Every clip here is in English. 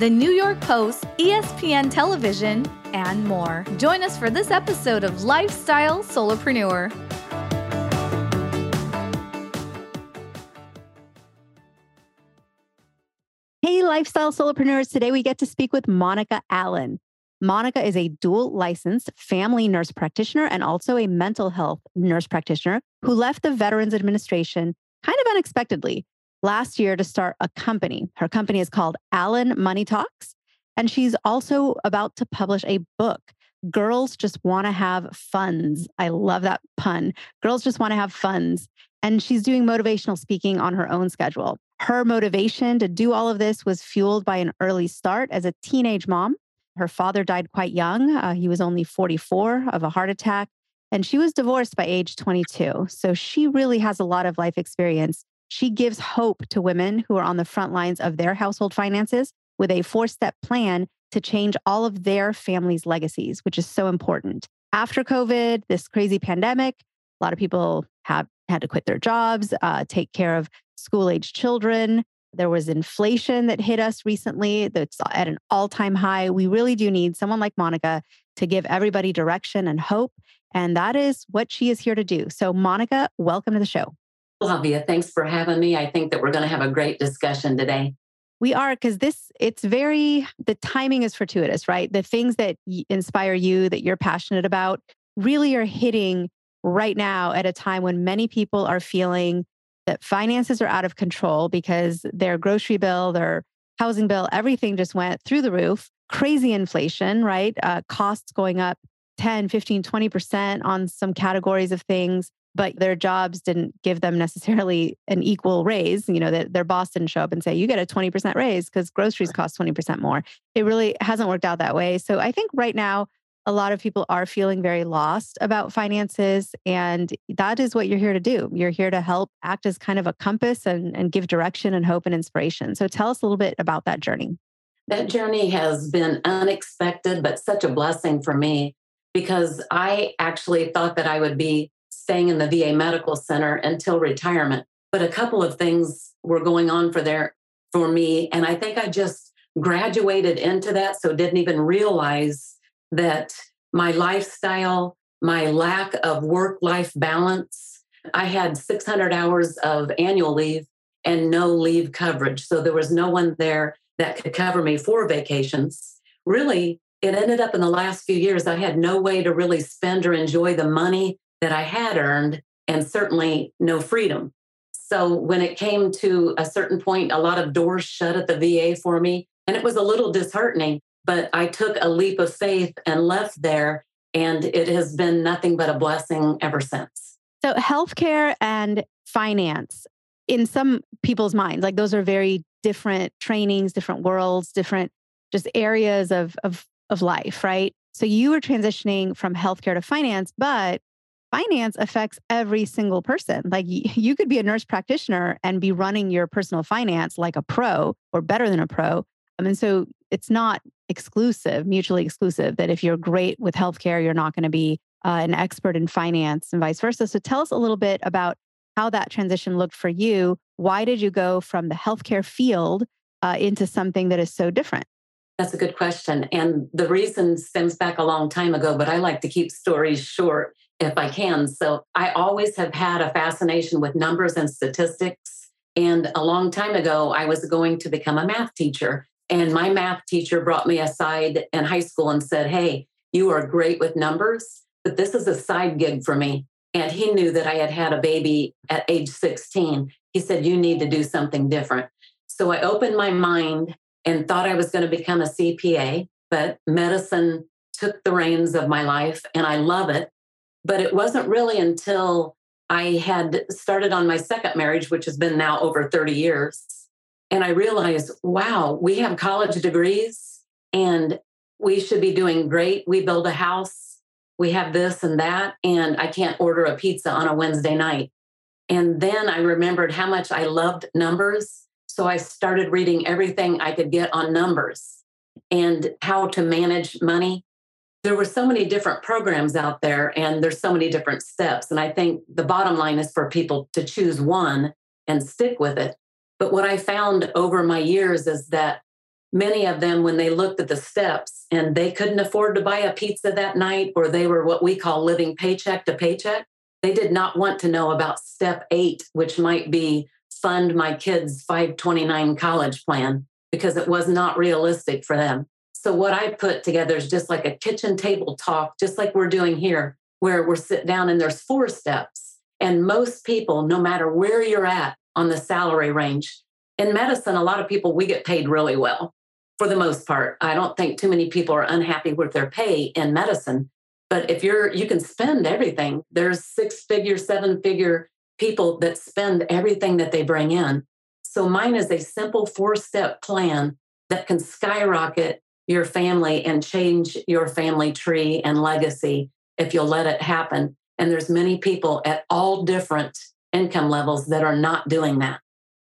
the New York Post, ESPN Television, and more. Join us for this episode of Lifestyle Solopreneur. Hey, lifestyle solopreneurs. Today we get to speak with Monica Allen. Monica is a dual licensed family nurse practitioner and also a mental health nurse practitioner who left the Veterans Administration kind of unexpectedly last year to start a company. Her company is called Allen Money Talks. And she's also about to publish a book. Girls just want to have funds. I love that pun. Girls just want to have funds. And she's doing motivational speaking on her own schedule. Her motivation to do all of this was fueled by an early start as a teenage mom. Her father died quite young. Uh, he was only 44 of a heart attack. And she was divorced by age 22. So she really has a lot of life experience she gives hope to women who are on the front lines of their household finances with a four step plan to change all of their family's legacies, which is so important. After COVID, this crazy pandemic, a lot of people have had to quit their jobs, uh, take care of school age children. There was inflation that hit us recently that's at an all time high. We really do need someone like Monica to give everybody direction and hope. And that is what she is here to do. So, Monica, welcome to the show. Flavia, thanks for having me. I think that we're going to have a great discussion today. We are because this, it's very, the timing is fortuitous, right? The things that inspire you, that you're passionate about, really are hitting right now at a time when many people are feeling that finances are out of control because their grocery bill, their housing bill, everything just went through the roof. Crazy inflation, right? Uh, costs going up 10, 15, 20% on some categories of things but their jobs didn't give them necessarily an equal raise. You know, that their boss didn't show up and say, you get a 20% raise because groceries cost 20% more. It really hasn't worked out that way. So I think right now, a lot of people are feeling very lost about finances. And that is what you're here to do. You're here to help act as kind of a compass and, and give direction and hope and inspiration. So tell us a little bit about that journey. That journey has been unexpected, but such a blessing for me because I actually thought that I would be staying in the VA Medical Center until retirement. But a couple of things were going on for there for me. And I think I just graduated into that. So didn't even realize that my lifestyle, my lack of work life balance, I had 600 hours of annual leave and no leave coverage. So there was no one there that could cover me for vacations. Really, it ended up in the last few years, I had no way to really spend or enjoy the money that I had earned and certainly no freedom. So when it came to a certain point, a lot of doors shut at the VA for me. And it was a little disheartening, but I took a leap of faith and left there. And it has been nothing but a blessing ever since. So, healthcare and finance, in some people's minds, like those are very different trainings, different worlds, different just areas of, of, of life, right? So, you were transitioning from healthcare to finance, but finance affects every single person. Like you could be a nurse practitioner and be running your personal finance like a pro or better than a pro. I mean, so it's not exclusive, mutually exclusive, that if you're great with healthcare, you're not going to be uh, an expert in finance and vice versa. So tell us a little bit about how that transition looked for you. Why did you go from the healthcare field uh, into something that is so different? That's a good question. And the reason stems back a long time ago, but I like to keep stories short if I can. So I always have had a fascination with numbers and statistics. And a long time ago, I was going to become a math teacher. And my math teacher brought me aside in high school and said, Hey, you are great with numbers, but this is a side gig for me. And he knew that I had had a baby at age 16. He said, You need to do something different. So I opened my mind and thought I was going to become a CPA, but medicine took the reins of my life and I love it. But it wasn't really until I had started on my second marriage, which has been now over 30 years. And I realized, wow, we have college degrees and we should be doing great. We build a house, we have this and that, and I can't order a pizza on a Wednesday night. And then I remembered how much I loved numbers. So I started reading everything I could get on numbers and how to manage money. There were so many different programs out there, and there's so many different steps. And I think the bottom line is for people to choose one and stick with it. But what I found over my years is that many of them, when they looked at the steps and they couldn't afford to buy a pizza that night, or they were what we call living paycheck to paycheck, they did not want to know about step eight, which might be fund my kids' 529 college plan, because it was not realistic for them. So, what I put together is just like a kitchen table talk, just like we're doing here, where we're sit down and there's four steps. And most people, no matter where you're at on the salary range, in medicine, a lot of people, we get paid really well for the most part. I don't think too many people are unhappy with their pay in medicine. But if you're, you can spend everything. There's six figure, seven figure people that spend everything that they bring in. So mine is a simple four step plan that can skyrocket your family and change your family tree and legacy if you'll let it happen. And there's many people at all different income levels that are not doing that.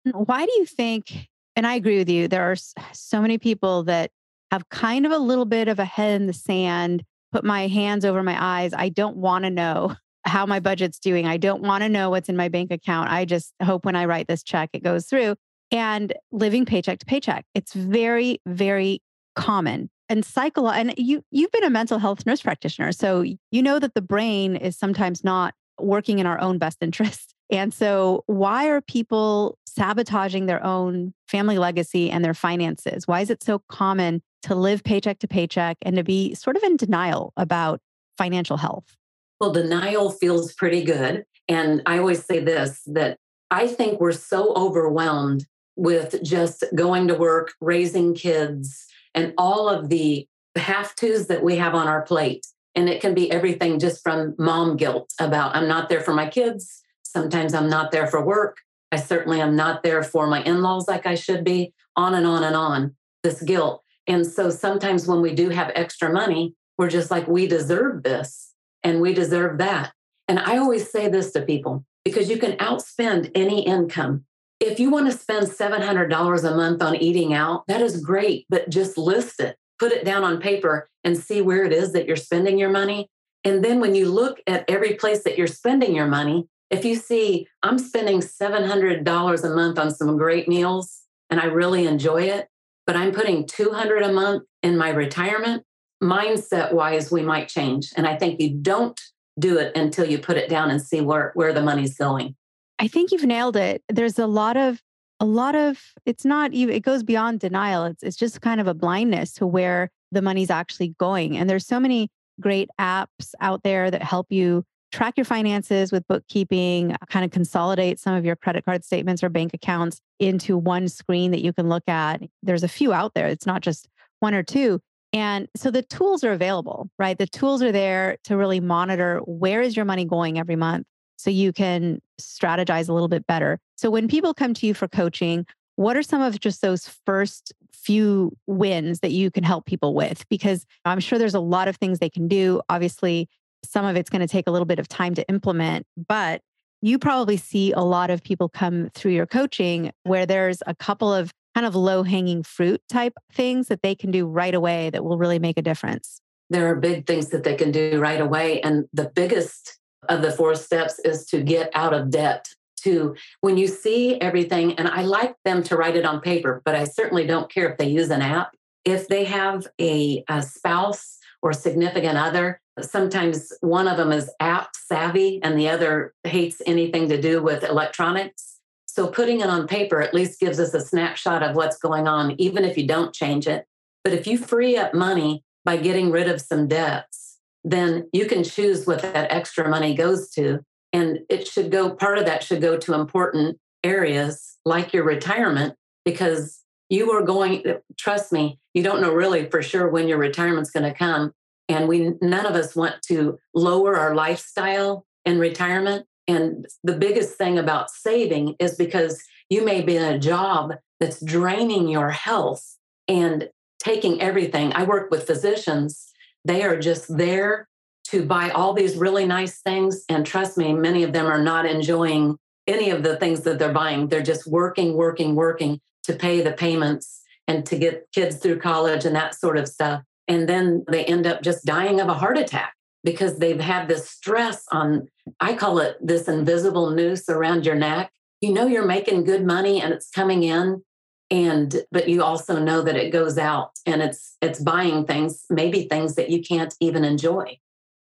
Mm, why do you think and I agree with you. There are so many people that have kind of a little bit of a head in the sand, put my hands over my eyes. I don't want to know how my budget's doing. I don't want to know what's in my bank account. I just hope when I write this check, it goes through. And living paycheck to paycheck. It's very, very common. And cycle and you you've been a mental health nurse practitioner. So you know that the brain is sometimes not working in our own best interest. And so why are people sabotaging their own family legacy and their finances? Why is it so common to live paycheck to paycheck and to be sort of in denial about financial health? Well, denial feels pretty good. And I always say this that I think we're so overwhelmed with just going to work, raising kids, and all of the have tos that we have on our plate. And it can be everything just from mom guilt about I'm not there for my kids. Sometimes I'm not there for work. I certainly am not there for my in laws like I should be, on and on and on, this guilt. And so sometimes when we do have extra money, we're just like, we deserve this and we deserve that. And I always say this to people because you can outspend any income. If you want to spend $700 a month on eating out, that is great, but just list it, put it down on paper and see where it is that you're spending your money. And then when you look at every place that you're spending your money, if you see I'm spending $700 a month on some great meals and I really enjoy it, but I'm putting 200 a month in my retirement, mindset wise, we might change. And I think you don't do it until you put it down and see where, where the money's going. I think you've nailed it. There's a lot of, a lot of, it's not even, it goes beyond denial. It's, it's just kind of a blindness to where the money's actually going. And there's so many great apps out there that help you track your finances with bookkeeping, kind of consolidate some of your credit card statements or bank accounts into one screen that you can look at. There's a few out there, it's not just one or two. And so the tools are available, right? The tools are there to really monitor where is your money going every month so you can strategize a little bit better. So when people come to you for coaching, what are some of just those first few wins that you can help people with? Because I'm sure there's a lot of things they can do. Obviously, some of it's going to take a little bit of time to implement, but you probably see a lot of people come through your coaching where there's a couple of kind of low hanging fruit type things that they can do right away that will really make a difference. There are big things that they can do right away. And the biggest of the four steps is to get out of debt. To when you see everything, and I like them to write it on paper, but I certainly don't care if they use an app. If they have a, a spouse or significant other sometimes one of them is app savvy and the other hates anything to do with electronics. So putting it on paper at least gives us a snapshot of what's going on, even if you don't change it. But if you free up money by getting rid of some debts, then you can choose what that extra money goes to. And it should go, part of that should go to important areas like your retirement, because you are going, trust me, you don't know really for sure when your retirement's going to come and we none of us want to lower our lifestyle in retirement and the biggest thing about saving is because you may be in a job that's draining your health and taking everything. I work with physicians, they are just there to buy all these really nice things. And trust me, many of them are not enjoying any of the things that they're buying. They're just working, working, working to pay the payments and to get kids through college and that sort of stuff. And then they end up just dying of a heart attack because they've had this stress on, I call it this invisible noose around your neck. You know, you're making good money and it's coming in. And, but you also know that it goes out and it's, it's buying things, maybe things that you can't even enjoy.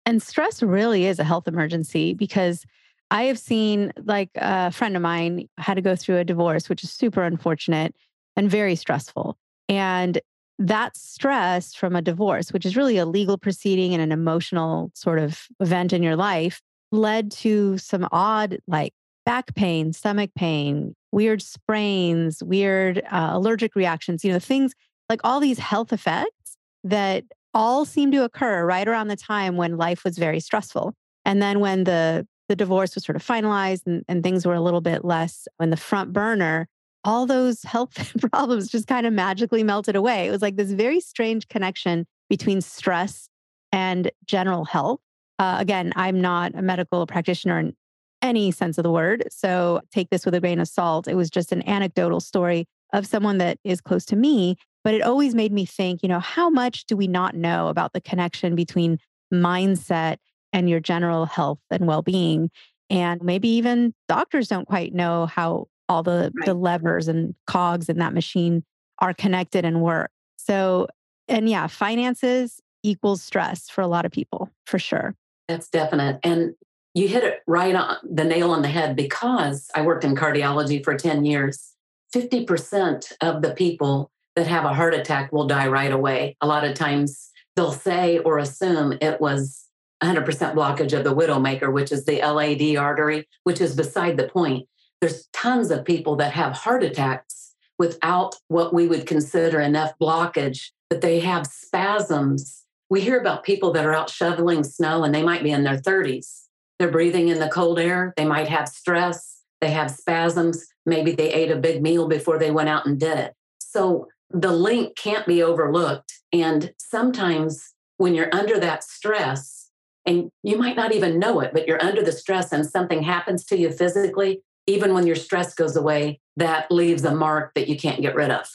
And stress really is a health emergency because I have seen, like a friend of mine had to go through a divorce, which is super unfortunate and very stressful. And that stress from a divorce, which is really a legal proceeding and an emotional sort of event in your life, led to some odd, like back pain, stomach pain, weird sprains, weird uh, allergic reactions, you know, things like all these health effects that all seem to occur right around the time when life was very stressful. And then when the the divorce was sort of finalized and, and things were a little bit less in the front burner, all those health problems just kind of magically melted away. It was like this very strange connection between stress and general health. Uh, again, I'm not a medical practitioner in any sense of the word. So take this with a grain of salt. It was just an anecdotal story of someone that is close to me. But it always made me think, you know, how much do we not know about the connection between mindset and your general health and well being? And maybe even doctors don't quite know how all the, right. the levers and cogs in that machine are connected and work. So, and yeah, finances equals stress for a lot of people, for sure. That's definite. And you hit it right on the nail on the head because I worked in cardiology for 10 years. 50% of the people that have a heart attack will die right away. A lot of times they'll say or assume it was 100% blockage of the widowmaker, which is the LAD artery, which is beside the point. There's tons of people that have heart attacks without what we would consider enough blockage, but they have spasms. We hear about people that are out shoveling snow and they might be in their 30s. They're breathing in the cold air. They might have stress. They have spasms. Maybe they ate a big meal before they went out and did it. So the link can't be overlooked. And sometimes when you're under that stress, and you might not even know it, but you're under the stress and something happens to you physically, even when your stress goes away, that leaves a mark that you can't get rid of.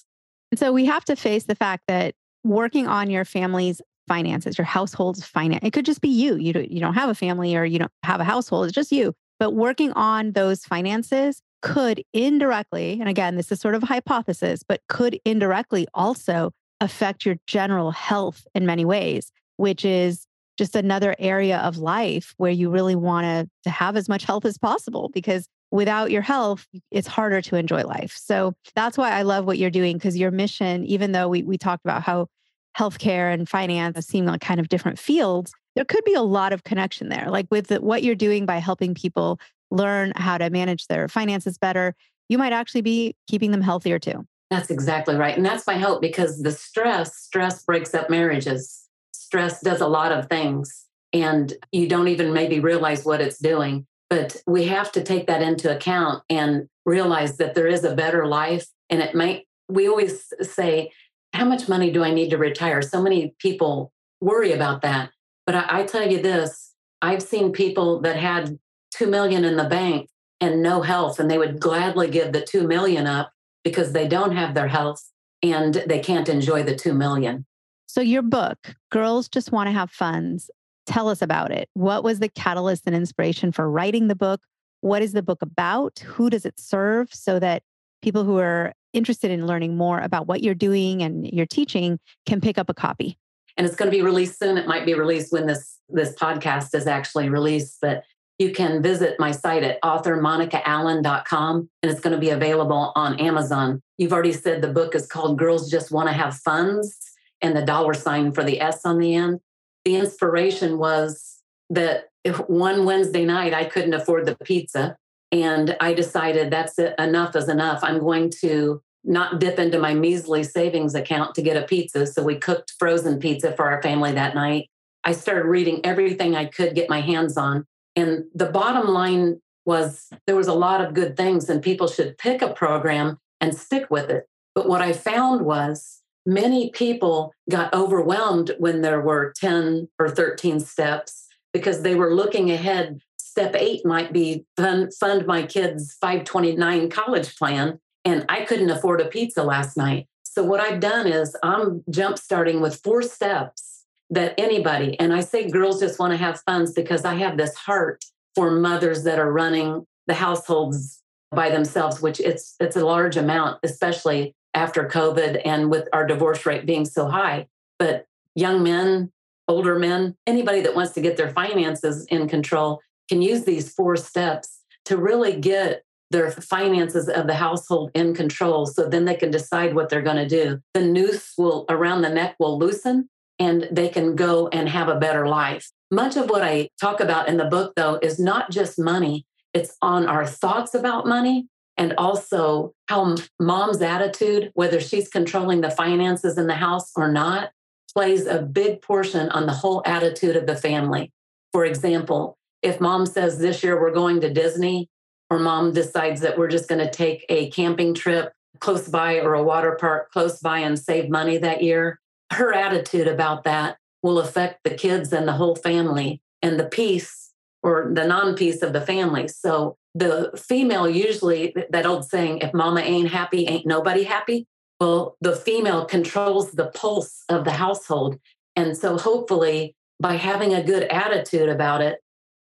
So we have to face the fact that working on your family's finances, your household's finance, it could just be you. You don't, you don't have a family or you don't have a household, it's just you. But working on those finances could indirectly, and again, this is sort of a hypothesis, but could indirectly also affect your general health in many ways, which is just another area of life where you really want to, have as much health as possible because without your health, it's harder to enjoy life. So that's why I love what you're doing because your mission, even though we, we talked about how healthcare and finance seem like kind of different fields, there could be a lot of connection there. Like with the, what you're doing by helping people learn how to manage their finances better, you might actually be keeping them healthier too. That's exactly right. And that's my hope because the stress, stress breaks up marriages. Stress does a lot of things and you don't even maybe realize what it's doing. But we have to take that into account and realize that there is a better life. And it might, we always say, how much money do I need to retire? So many people worry about that. But I, I tell you this I've seen people that had 2 million in the bank and no health, and they would gladly give the 2 million up because they don't have their health and they can't enjoy the 2 million. So, your book, Girls Just Want to Have Funds, Tell us about it. What was the catalyst and inspiration for writing the book? What is the book about? Who does it serve so that people who are interested in learning more about what you're doing and you're teaching can pick up a copy? And it's going to be released soon. It might be released when this this podcast is actually released, but you can visit my site at authormonicaallen.com and it's going to be available on Amazon. You've already said the book is called Girls Just Want to Have Funds and the dollar sign for the S on the end the inspiration was that one Wednesday night I couldn't afford the pizza. And I decided that's it, enough is enough. I'm going to not dip into my measly savings account to get a pizza. So we cooked frozen pizza for our family that night. I started reading everything I could get my hands on. And the bottom line was there was a lot of good things, and people should pick a program and stick with it. But what I found was many people got overwhelmed when there were 10 or 13 steps because they were looking ahead. Step eight might be fund, fund my kids' 529 college plan. And I couldn't afford a pizza last night. So, what I've done is I'm jump starting with four steps that anybody, and I say girls just want to have funds because I have this heart for mothers that are running the households by themselves, which it's it's a large amount, especially after COVID and with our divorce rate being so high. But young men, older men, anybody that wants to get their finances in control can use these four steps to really get their finances of the household in control so then they can decide what they're going to do. The noose will around the neck will loosen and they can go and have a better life. Much of what I talk about in the book though is not just money, it's on our thoughts about money and also how mom's attitude, whether she's controlling the finances in the house or not, plays a big portion on the whole attitude of the family. For example, if mom says this year we're going to Disney, or mom decides that we're just going to take a camping trip close by or a water park close by and save money that year, her attitude about that will affect the kids and the whole family and the peace or the non peace of the family. So the female usually that old saying if mama ain't happy ain't nobody happy well the female controls the pulse of the household and so hopefully by having a good attitude about it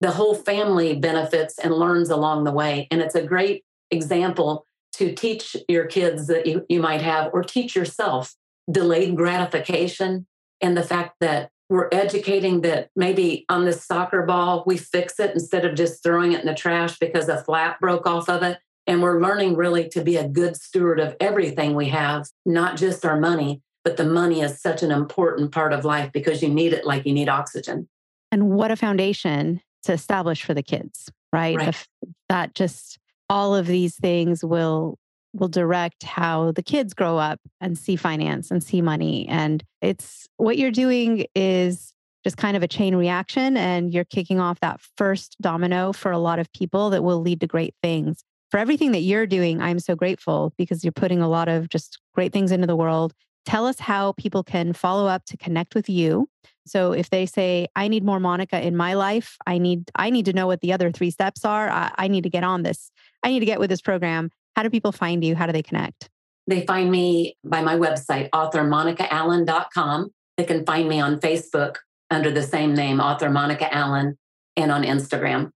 the whole family benefits and learns along the way and it's a great example to teach your kids that you, you might have or teach yourself delayed gratification and the fact that we're educating that maybe on this soccer ball, we fix it instead of just throwing it in the trash because a flap broke off of it. And we're learning really to be a good steward of everything we have, not just our money, but the money is such an important part of life because you need it like you need oxygen. And what a foundation to establish for the kids, right? right. If that just all of these things will will direct how the kids grow up and see finance and see money. And it's what you're doing is just kind of a chain reaction and you're kicking off that first domino for a lot of people that will lead to great things. For everything that you're doing, I'm so grateful because you're putting a lot of just great things into the world. Tell us how people can follow up to connect with you. So if they say, I need more Monica in my life, I need I need to know what the other three steps are. I, I need to get on this. I need to get with this program. How do people find you? How do they connect? They find me by my website, authormonicaallen.com. They can find me on Facebook under the same name, author Monica Allen, and on Instagram.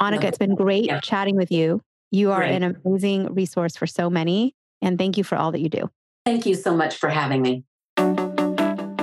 Monica, it's been great yeah. chatting with you. You are great. an amazing resource for so many. And thank you for all that you do. Thank you so much for having me.